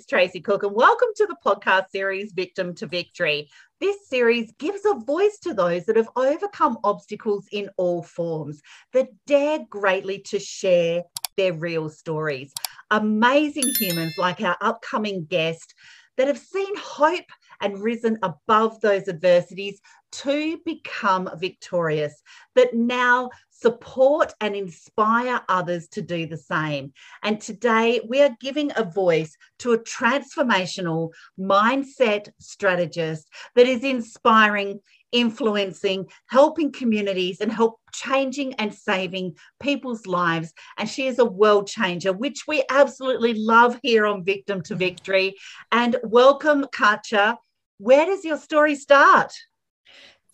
is Tracy Cook, and welcome to the podcast series Victim to Victory. This series gives a voice to those that have overcome obstacles in all forms, that dare greatly to share their real stories. Amazing humans like our upcoming guest that have seen hope and risen above those adversities to become victorious, that now support and inspire others to do the same. And today we are giving a voice to a transformational mindset strategist that is inspiring influencing, helping communities, and help changing and saving people's lives. And she is a world changer, which we absolutely love here on Victim to Victory. And welcome, Katja. Where does your story start?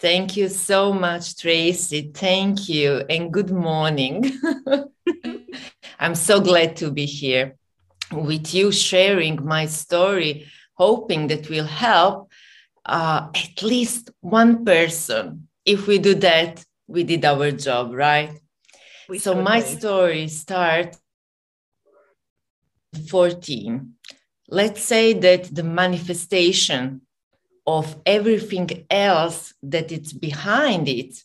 Thank you so much, Tracy. Thank you, and good morning. I'm so glad to be here with you, sharing my story, hoping that will help uh, at least one person. If we do that, we did our job, right? We so my story starts 14. Let's say that the manifestation of everything else that it's behind it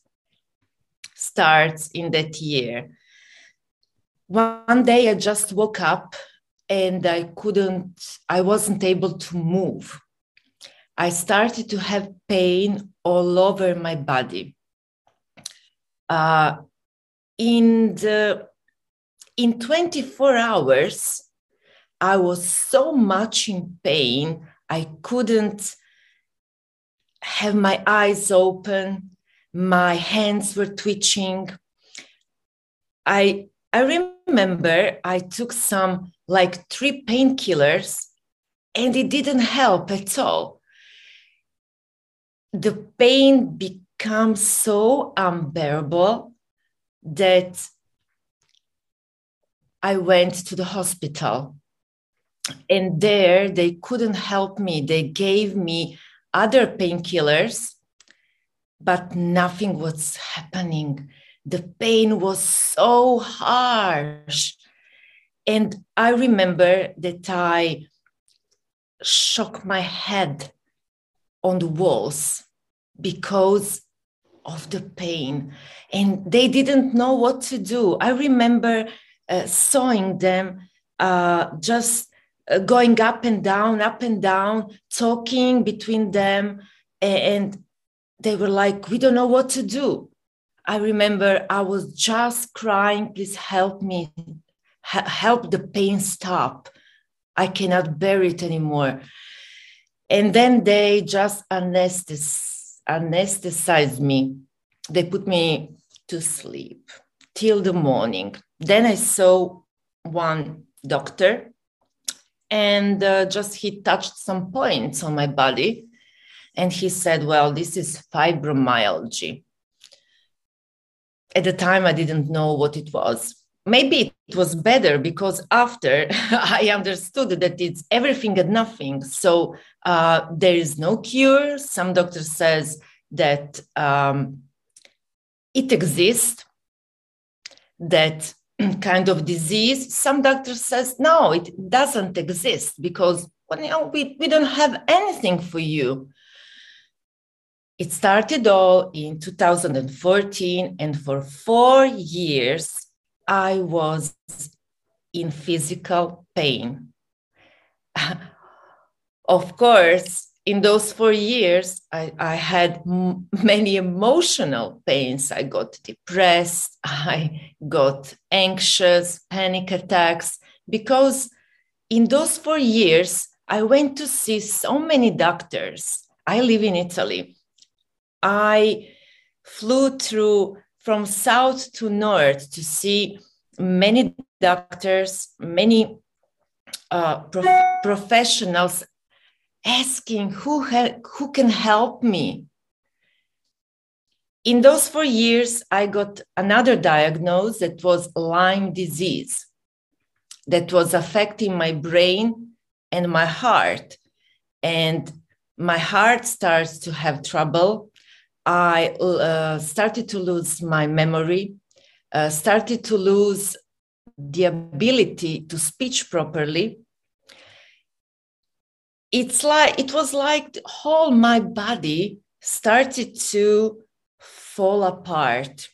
starts in that year. One day I just woke up and I couldn't, I wasn't able to move. I started to have pain all over my body. Uh, in the in 24 hours, I was so much in pain, I couldn't have my eyes open, my hands were twitching. I I remember I took some like three painkillers and it didn't help at all. The pain becomes so unbearable that I went to the hospital. And there they couldn't help me. They gave me other painkillers, but nothing was happening. The pain was so harsh. And I remember that I shook my head on the walls because of the pain. And they didn't know what to do. I remember uh, sawing them uh, just Uh, going up and down, up and down, talking between them. And they were like, We don't know what to do. I remember I was just crying, Please help me, help the pain stop. I cannot bear it anymore. And then they just anesthetized me. They put me to sleep till the morning. Then I saw one doctor and uh, just he touched some points on my body and he said well this is fibromyalgia. At the time i didn't know what it was. Maybe it was better because after i understood that it's everything and nothing. So uh, there is no cure. Some doctor says that um, it exists that kind of disease some doctors says no it doesn't exist because well, you know, we, we don't have anything for you. It started all in 2014 and for four years i was in physical pain. Of course in those four years, I, I had m- many emotional pains. I got depressed, I got anxious, panic attacks, because in those four years, I went to see so many doctors. I live in Italy. I flew through from south to north to see many doctors, many uh, prof- professionals asking who, who can help me. In those four years, I got another diagnosis that was Lyme disease that was affecting my brain and my heart. And my heart starts to have trouble. I uh, started to lose my memory, uh, started to lose the ability to speak properly it's like it was like whole my body started to fall apart.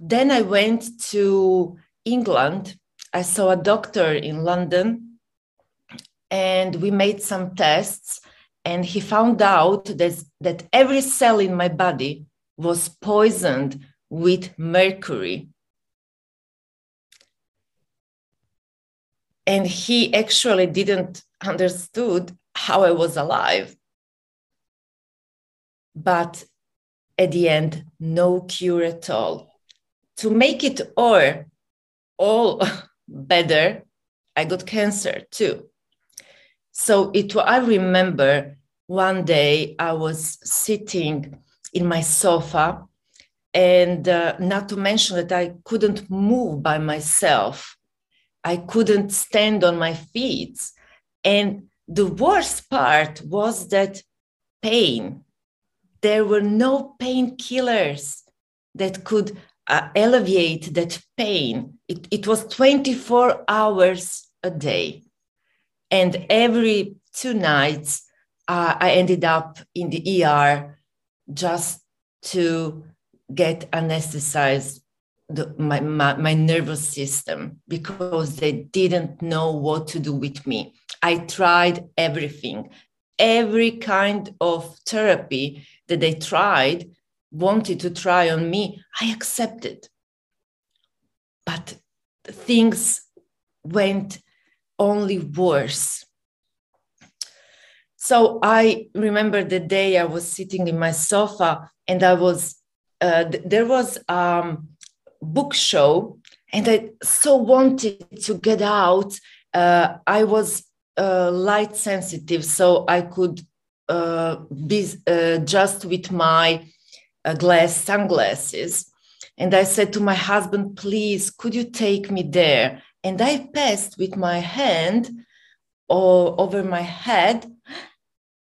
Then i went to england. I saw a doctor in london and we made some tests and he found out that, that every cell in my body was poisoned with mercury. And he actually didn't understood how I was alive. But at the end, no cure at all. To make it or all better, I got cancer too. So it I remember one day I was sitting in my sofa and uh, not to mention that I couldn't move by myself. I couldn't stand on my feet. And the worst part was that pain. There were no painkillers that could uh, alleviate that pain. It, it was 24 hours a day. And every two nights, uh, I ended up in the ER just to get anesthetized the, my, my, my nervous system because they didn't know what to do with me. I tried everything, every kind of therapy that they tried, wanted to try on me, I accepted. But things went only worse. So I remember the day I was sitting in my sofa and I was, uh, there was um, book show and I so wanted to get out. Uh, I was uh, light sensitive, so I could uh, be uh, just with my uh, glass sunglasses. And I said to my husband, please, could you take me there? And I passed with my hand over my head,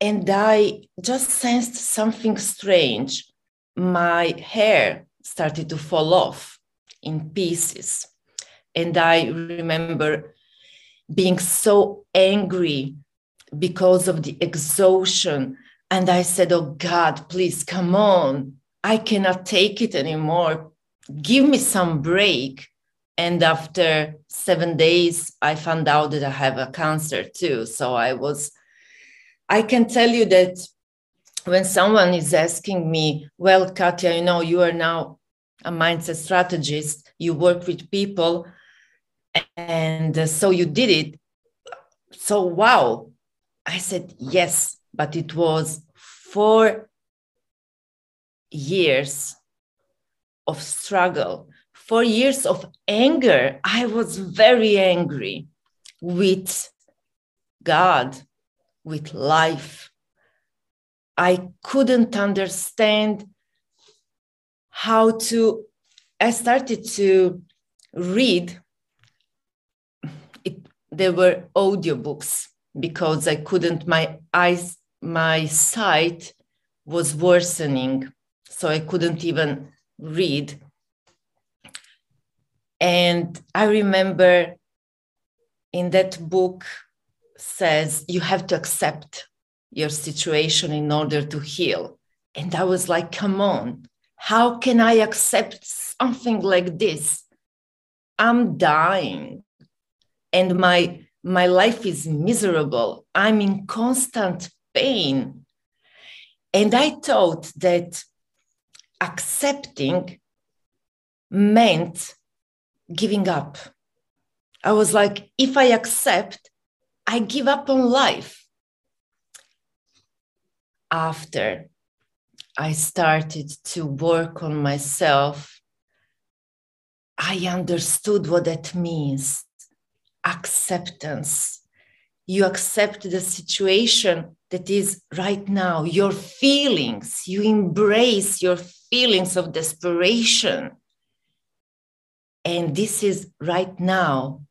and I just sensed something strange. My hair started to fall off in pieces. And I remember being so angry because of the exhaustion. And I said, Oh God, please come on. I cannot take it anymore. Give me some break. And after seven days, I found out that I have a cancer too. So I was, I can tell you that when someone is asking me, Well, Katja, you know, you are now a mindset strategist, you work with people, and uh, so you did it. So, wow. I said, yes, but it was four years of struggle, four years of anger. I was very angry with God, with life. I couldn't understand how to i started to read there were audiobooks because i couldn't my eyes my sight was worsening. So i couldn't even read. And i remember in that book says you have to accept your situation in order to heal. And i was like come on. How can I accept something like this? I'm dying and my, my life is miserable. I'm in constant pain. And I thought that accepting meant giving up. I was like, if I accept, I give up on life. After I started to work on myself, I understood what that means acceptance. You accept the situation that is right now, your feelings, you embrace your feelings of desperation. And this is right now.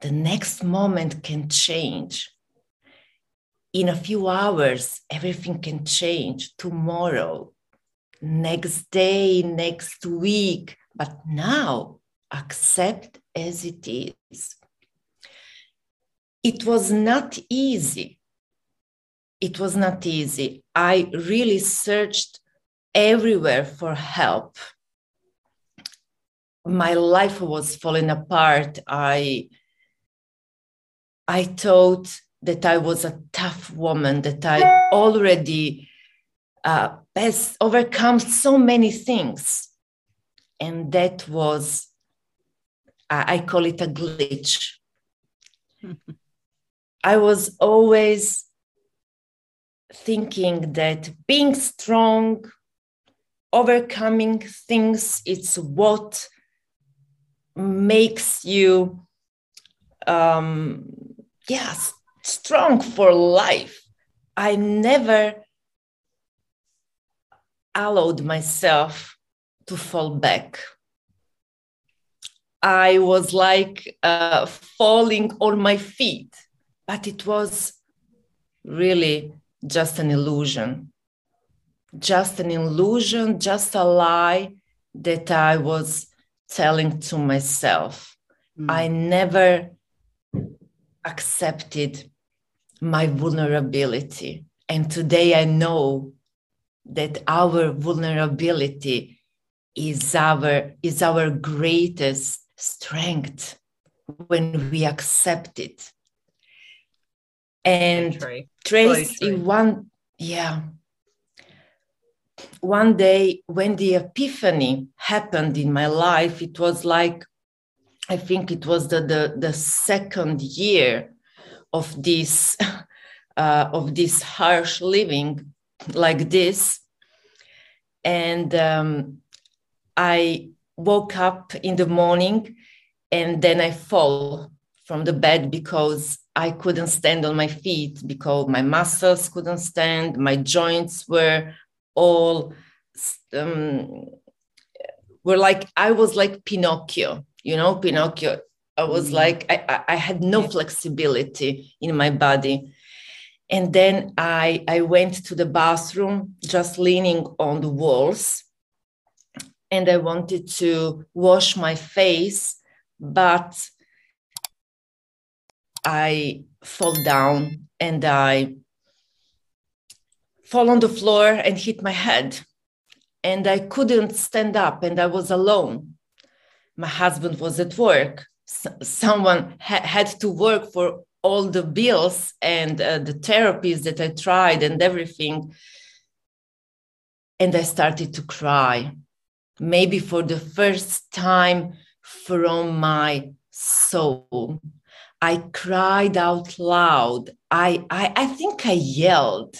The next moment can change in a few hours, everything can change tomorrow, next day, next week. But now, accept as it is. It was not easy it was not easy. I really searched everywhere for help. My life was falling apart. I I thought that I was a tough woman, that I already uh, has overcome so many things. And that was, I call it a glitch. I was always thinking that being strong, overcoming things, it's what makes you, um, yes, strong for life. I never allowed myself to fall back. I was like uh, falling on my feet, but it was really just an illusion. Just an illusion, just a lie that I was telling to myself. Mm. I never accepted my vulnerability. And today I know that our vulnerability is our, is our greatest strength when we accept it. And Tracy, one, yeah. One day when the epiphany happened in my life, it was like, I think it was the, the, the second year of this uh, of this harsh living like this. And um, i woke up in the morning and then i fall from the bed because i couldn't stand on my feet because my muscles couldn't stand my joints were all um, were like i was like pinocchio you know pinocchio I was mm-hmm. like, I, I had no flexibility in my body. And then I, I went to the bathroom, just leaning on the walls. And I wanted to wash my face, but I fall down and I fall on the floor and hit my head. And I couldn't stand up, and I was alone. My husband was at work someone ha- had to work for all the bills and uh, the therapies that I tried and everything. And I started to cry, maybe for the first time from my soul. I cried out loud. I, I, I think I yelled.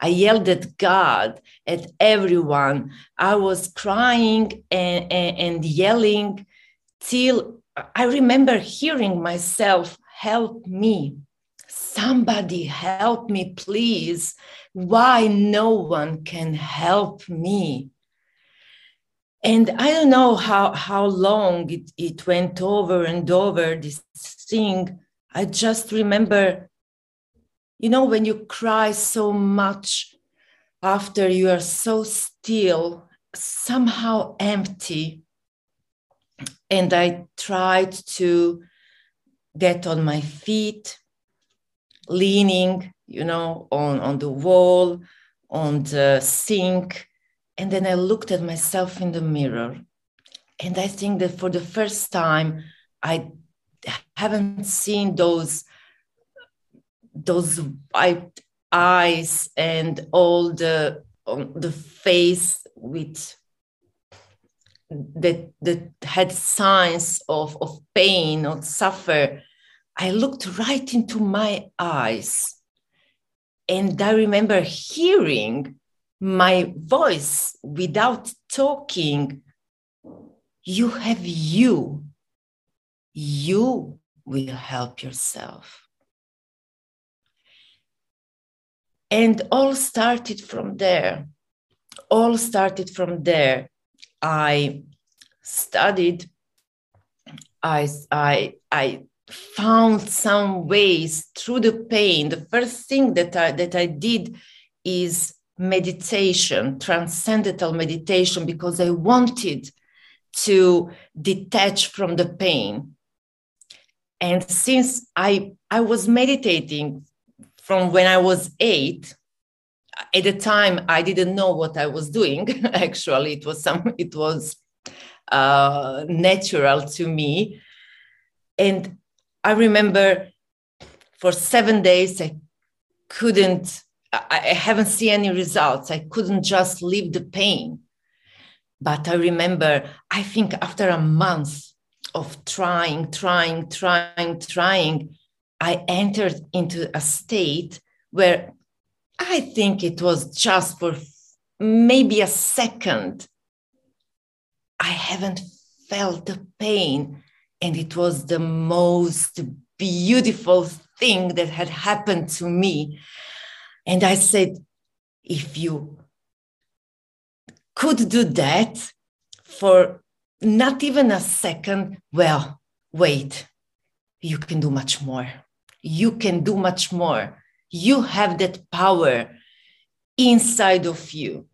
I yelled at God, at everyone. I was crying and, and, and yelling till I remember hearing myself, help me. Somebody help me, please. Why no one can help me? And I don't know how, how long it, it went over and over this I just remember, you know, when you cry so much after you are so still, somehow empty, and I tried to get on my feet, leaning, you know, on, on the wall, on the sink. And then I looked at myself in the mirror. And I think that for the first time, I haven't seen those those eyes and all the um, the face with that that had signs of, of pain or suffer, I looked right into my eyes. And I remember hearing my voice without talking. You have you. You will help yourself. And all started from there. All started from there. I studied, I, I, I found some ways through the pain. The first thing that I, that I did is meditation, transcendental meditation, because I wanted to detach from the pain. And since I, I was meditating from when I was eight. At the time, I didn't know what I was doing. Actually, it was some. It was uh, natural to me, and I remember for seven days I couldn't. I, I haven't seen any results. I couldn't just leave the pain. But I remember, I think after a month of trying, trying, trying, trying, I entered into a state where I think it was just for maybe a second. I haven't felt the pain. And it was the most beautiful thing that had happened to me. And I said, if you could do that for not even a second, well, wait, you can do much more you can do much more. You have that power inside of you,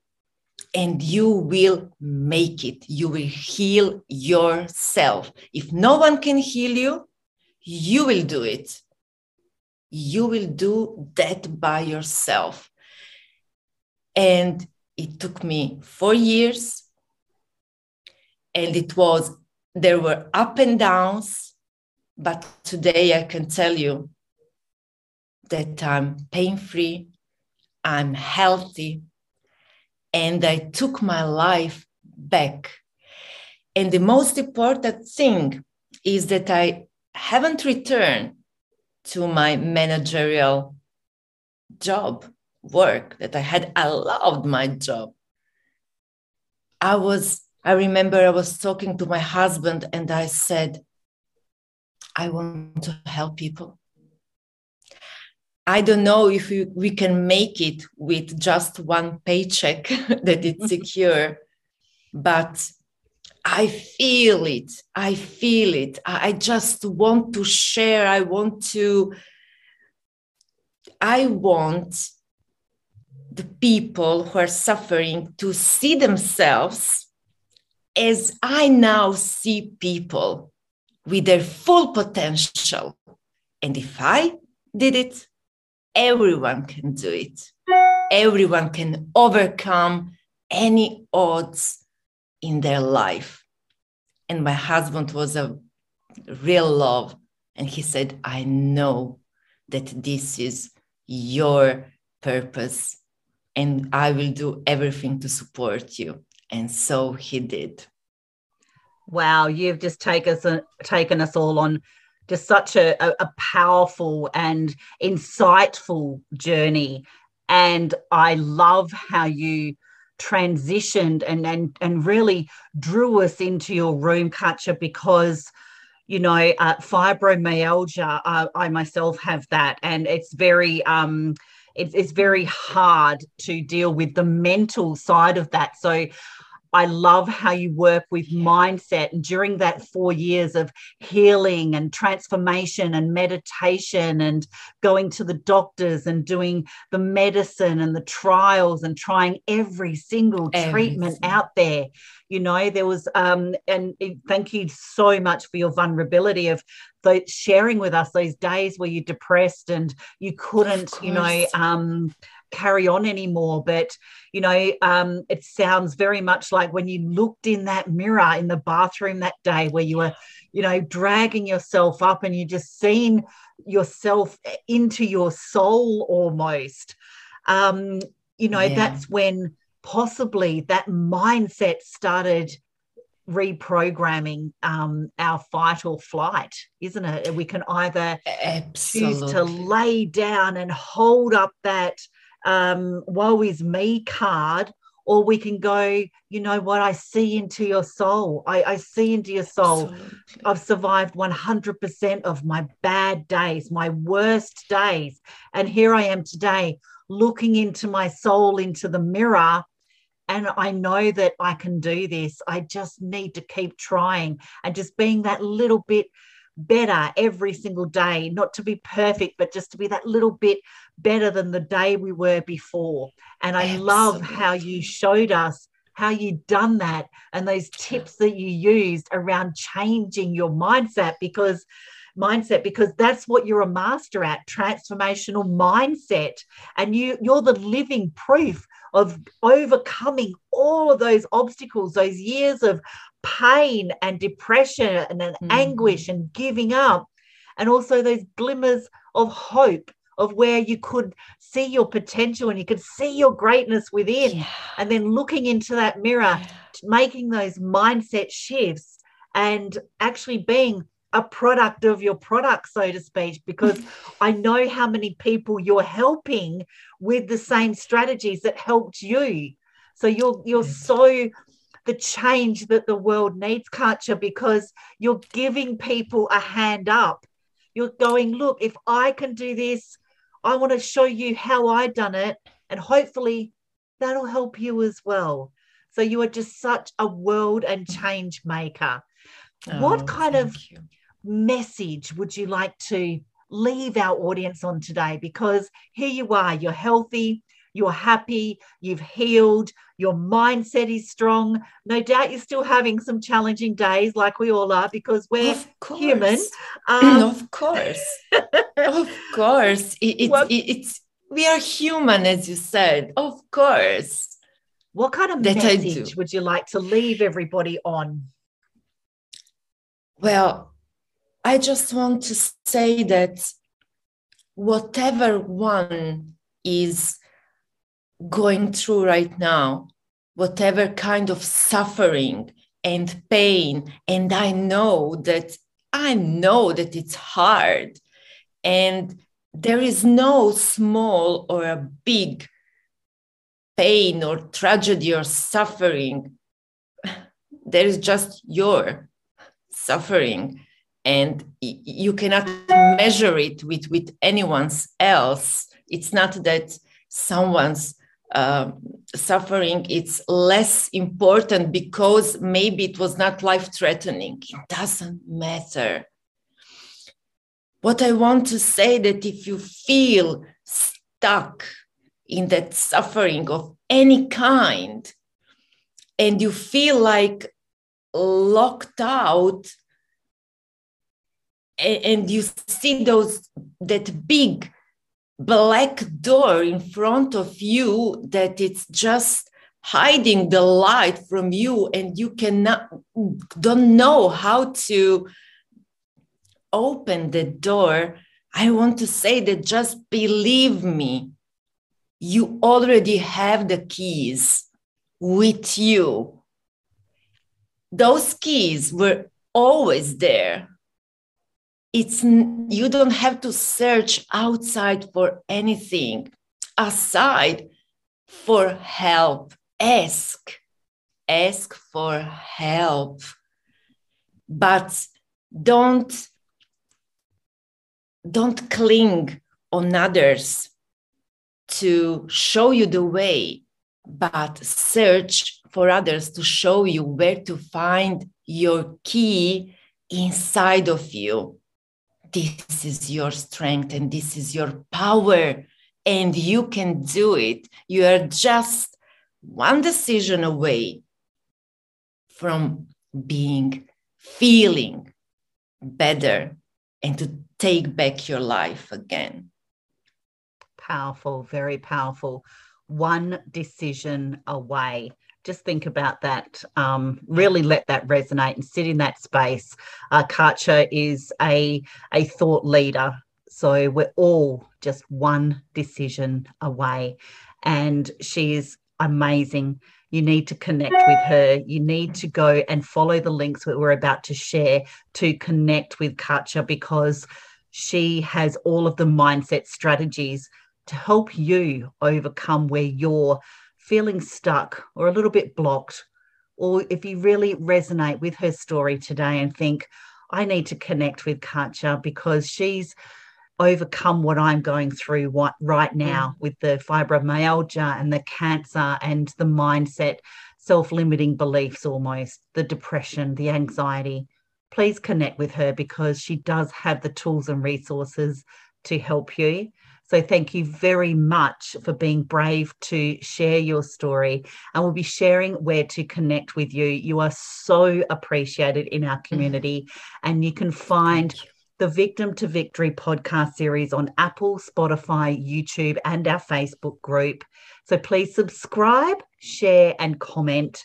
and you will make it. You will heal yourself. If no one can heal you, you will do it. You will do that by yourself. And it took me four years. And it was, there were up and downs. But today I can tell you that I'm pain free, I'm healthy, and I took my life back. And the most important thing is that I haven't returned to my managerial job work that I had. I loved my job. I was, I remember I was talking to my husband and I said, I want to help people. I don't know if we, we can make it with just one paycheck that it's secure, but I feel it. I feel it. I just want to share. I want to, I want the people who are suffering to see themselves as I now see people with their full potential. And if I did it, everyone can do it. Everyone can overcome any odds in their life. And my husband was a real love. And he said, I know that this is your purpose, and I will do everything to support you. And so he did. Wow, you've just take us, taken us all on just such a, a, powerful and insightful journey. And I love how you transitioned and and and really drew us into your room Katja because you know uh, fibromyalgia uh, I myself have that and it's very um it's very hard to deal with the mental side of that so I love how you work with mindset. And during that four years of healing and transformation and meditation and going to the doctors and doing the medicine and the trials and trying every single treatment out there, you know, there was, um, and thank you so much for your vulnerability of the sharing with us those days where you're depressed and you couldn't, you know, um, carry on anymore. But, you know, um, it sounds very much like when you looked in that mirror in the bathroom that day where you were, you know, dragging yourself up and you just seen yourself into your soul almost. Um, you know, yeah. that's when possibly that mindset started reprogramming um, our fight or flight, isn't it? We can either Absolutely. choose to lay down and hold up that um, woe is me card, or we can go, you know what, I see into your soul. I, I see into your soul. Absolutely. I've survived 100% of my bad days, my worst days. And here I am today looking into my soul, into the mirror. And I know that I can do this. I just need to keep trying and just being that little bit better every single day, not to be perfect, but just to be that little bit better than the day we were before. And I Absolutely. love how you showed us how you done that and those tips that you used around changing your mindset because mindset because that's what you're a master at transformational mindset and you you're the living proof of overcoming all of those obstacles those years of pain and depression and mm. anguish and giving up and also those glimmers of hope of where you could see your potential and you could see your greatness within yeah. and then looking into that mirror making those mindset shifts and actually being a product of your product, so to speak, because I know how many people you're helping with the same strategies that helped you. So you're you're so the change that the world needs, Katja, because you're giving people a hand up. You're going, look, if I can do this, I want to show you how I done it, and hopefully that'll help you as well. So you are just such a world and change maker. Oh, what kind of you message would you like to leave our audience on today? Because here you are, you're healthy, you're happy, you've healed, your mindset is strong. No doubt you're still having some challenging days, like we all are, because we're human. Um, of course, of course, it, it, well, it, it's we are human, as you said. Of course. What kind of that message would you like to leave everybody on? Well, I just want to say that whatever one is going through right now, whatever kind of suffering and pain, and I know that I know that it's hard, and there is no small or a big pain or tragedy or suffering. There is just your suffering. And you cannot measure it with with anyone's else. It's not that someone's uh, suffering it's less important because maybe it was not life threatening it doesn't matter. What i want to say that if you feel stuck in that suffering of any kind and you feel like locked out and you see those that big black door in front of you that it's just hiding the light from you and you cannot don't know how to open the door. I want to say that just believe me you already have the keys with you. Those keys were always there it's you don't have to search outside for anything aside for help. Ask. Ask for help. But don't don't cling on others to show you the way but search for others to show you where to find your key inside of you this is your strength and this is your power and you can do it. You are just one decision away from being feeling better and to take back your life again. Powerful very powerful. One decision away just think about that. Um, really let that resonate and sit in that space. Uh, Katja is a, a thought leader. So we're all just one decision away. And she is amazing. You need to connect with her. You need to go and follow the links that we're about to share to connect with Katja because she has all of the mindset strategies to help you overcome where you're feeling stuck or a little bit blocked, or if you really resonate with her story today and think, I need to connect with Katja because she's overcome what I'm going through right now mm. with the fibromyalgia and the cancer and the mindset, self limiting beliefs almost, the depression, the anxiety. Please connect with her because she does have the tools and resources to help you. So thank you very much for being brave to share your story. And we'll be sharing where to connect with you. You are so appreciated in our mm-hmm. community, and you can find the Victim to Victory podcast series on Apple, Spotify, YouTube, and our Facebook group. So please subscribe, share, and comment.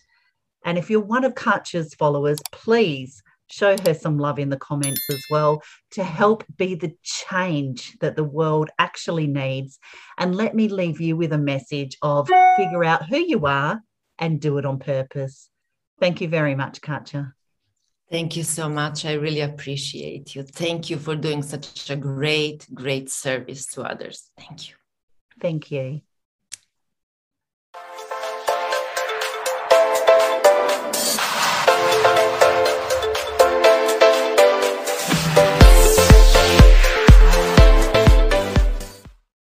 And if you're one of Katja's followers, please show her some love in the comments as well to help be the change that the world actually needs. And let me leave you with a message of figure out who you are and do it on purpose. Thank you very much, Katja. Thank you so much. I really appreciate you. Thank you for doing such a great, great service to others. Thank you. Thank you.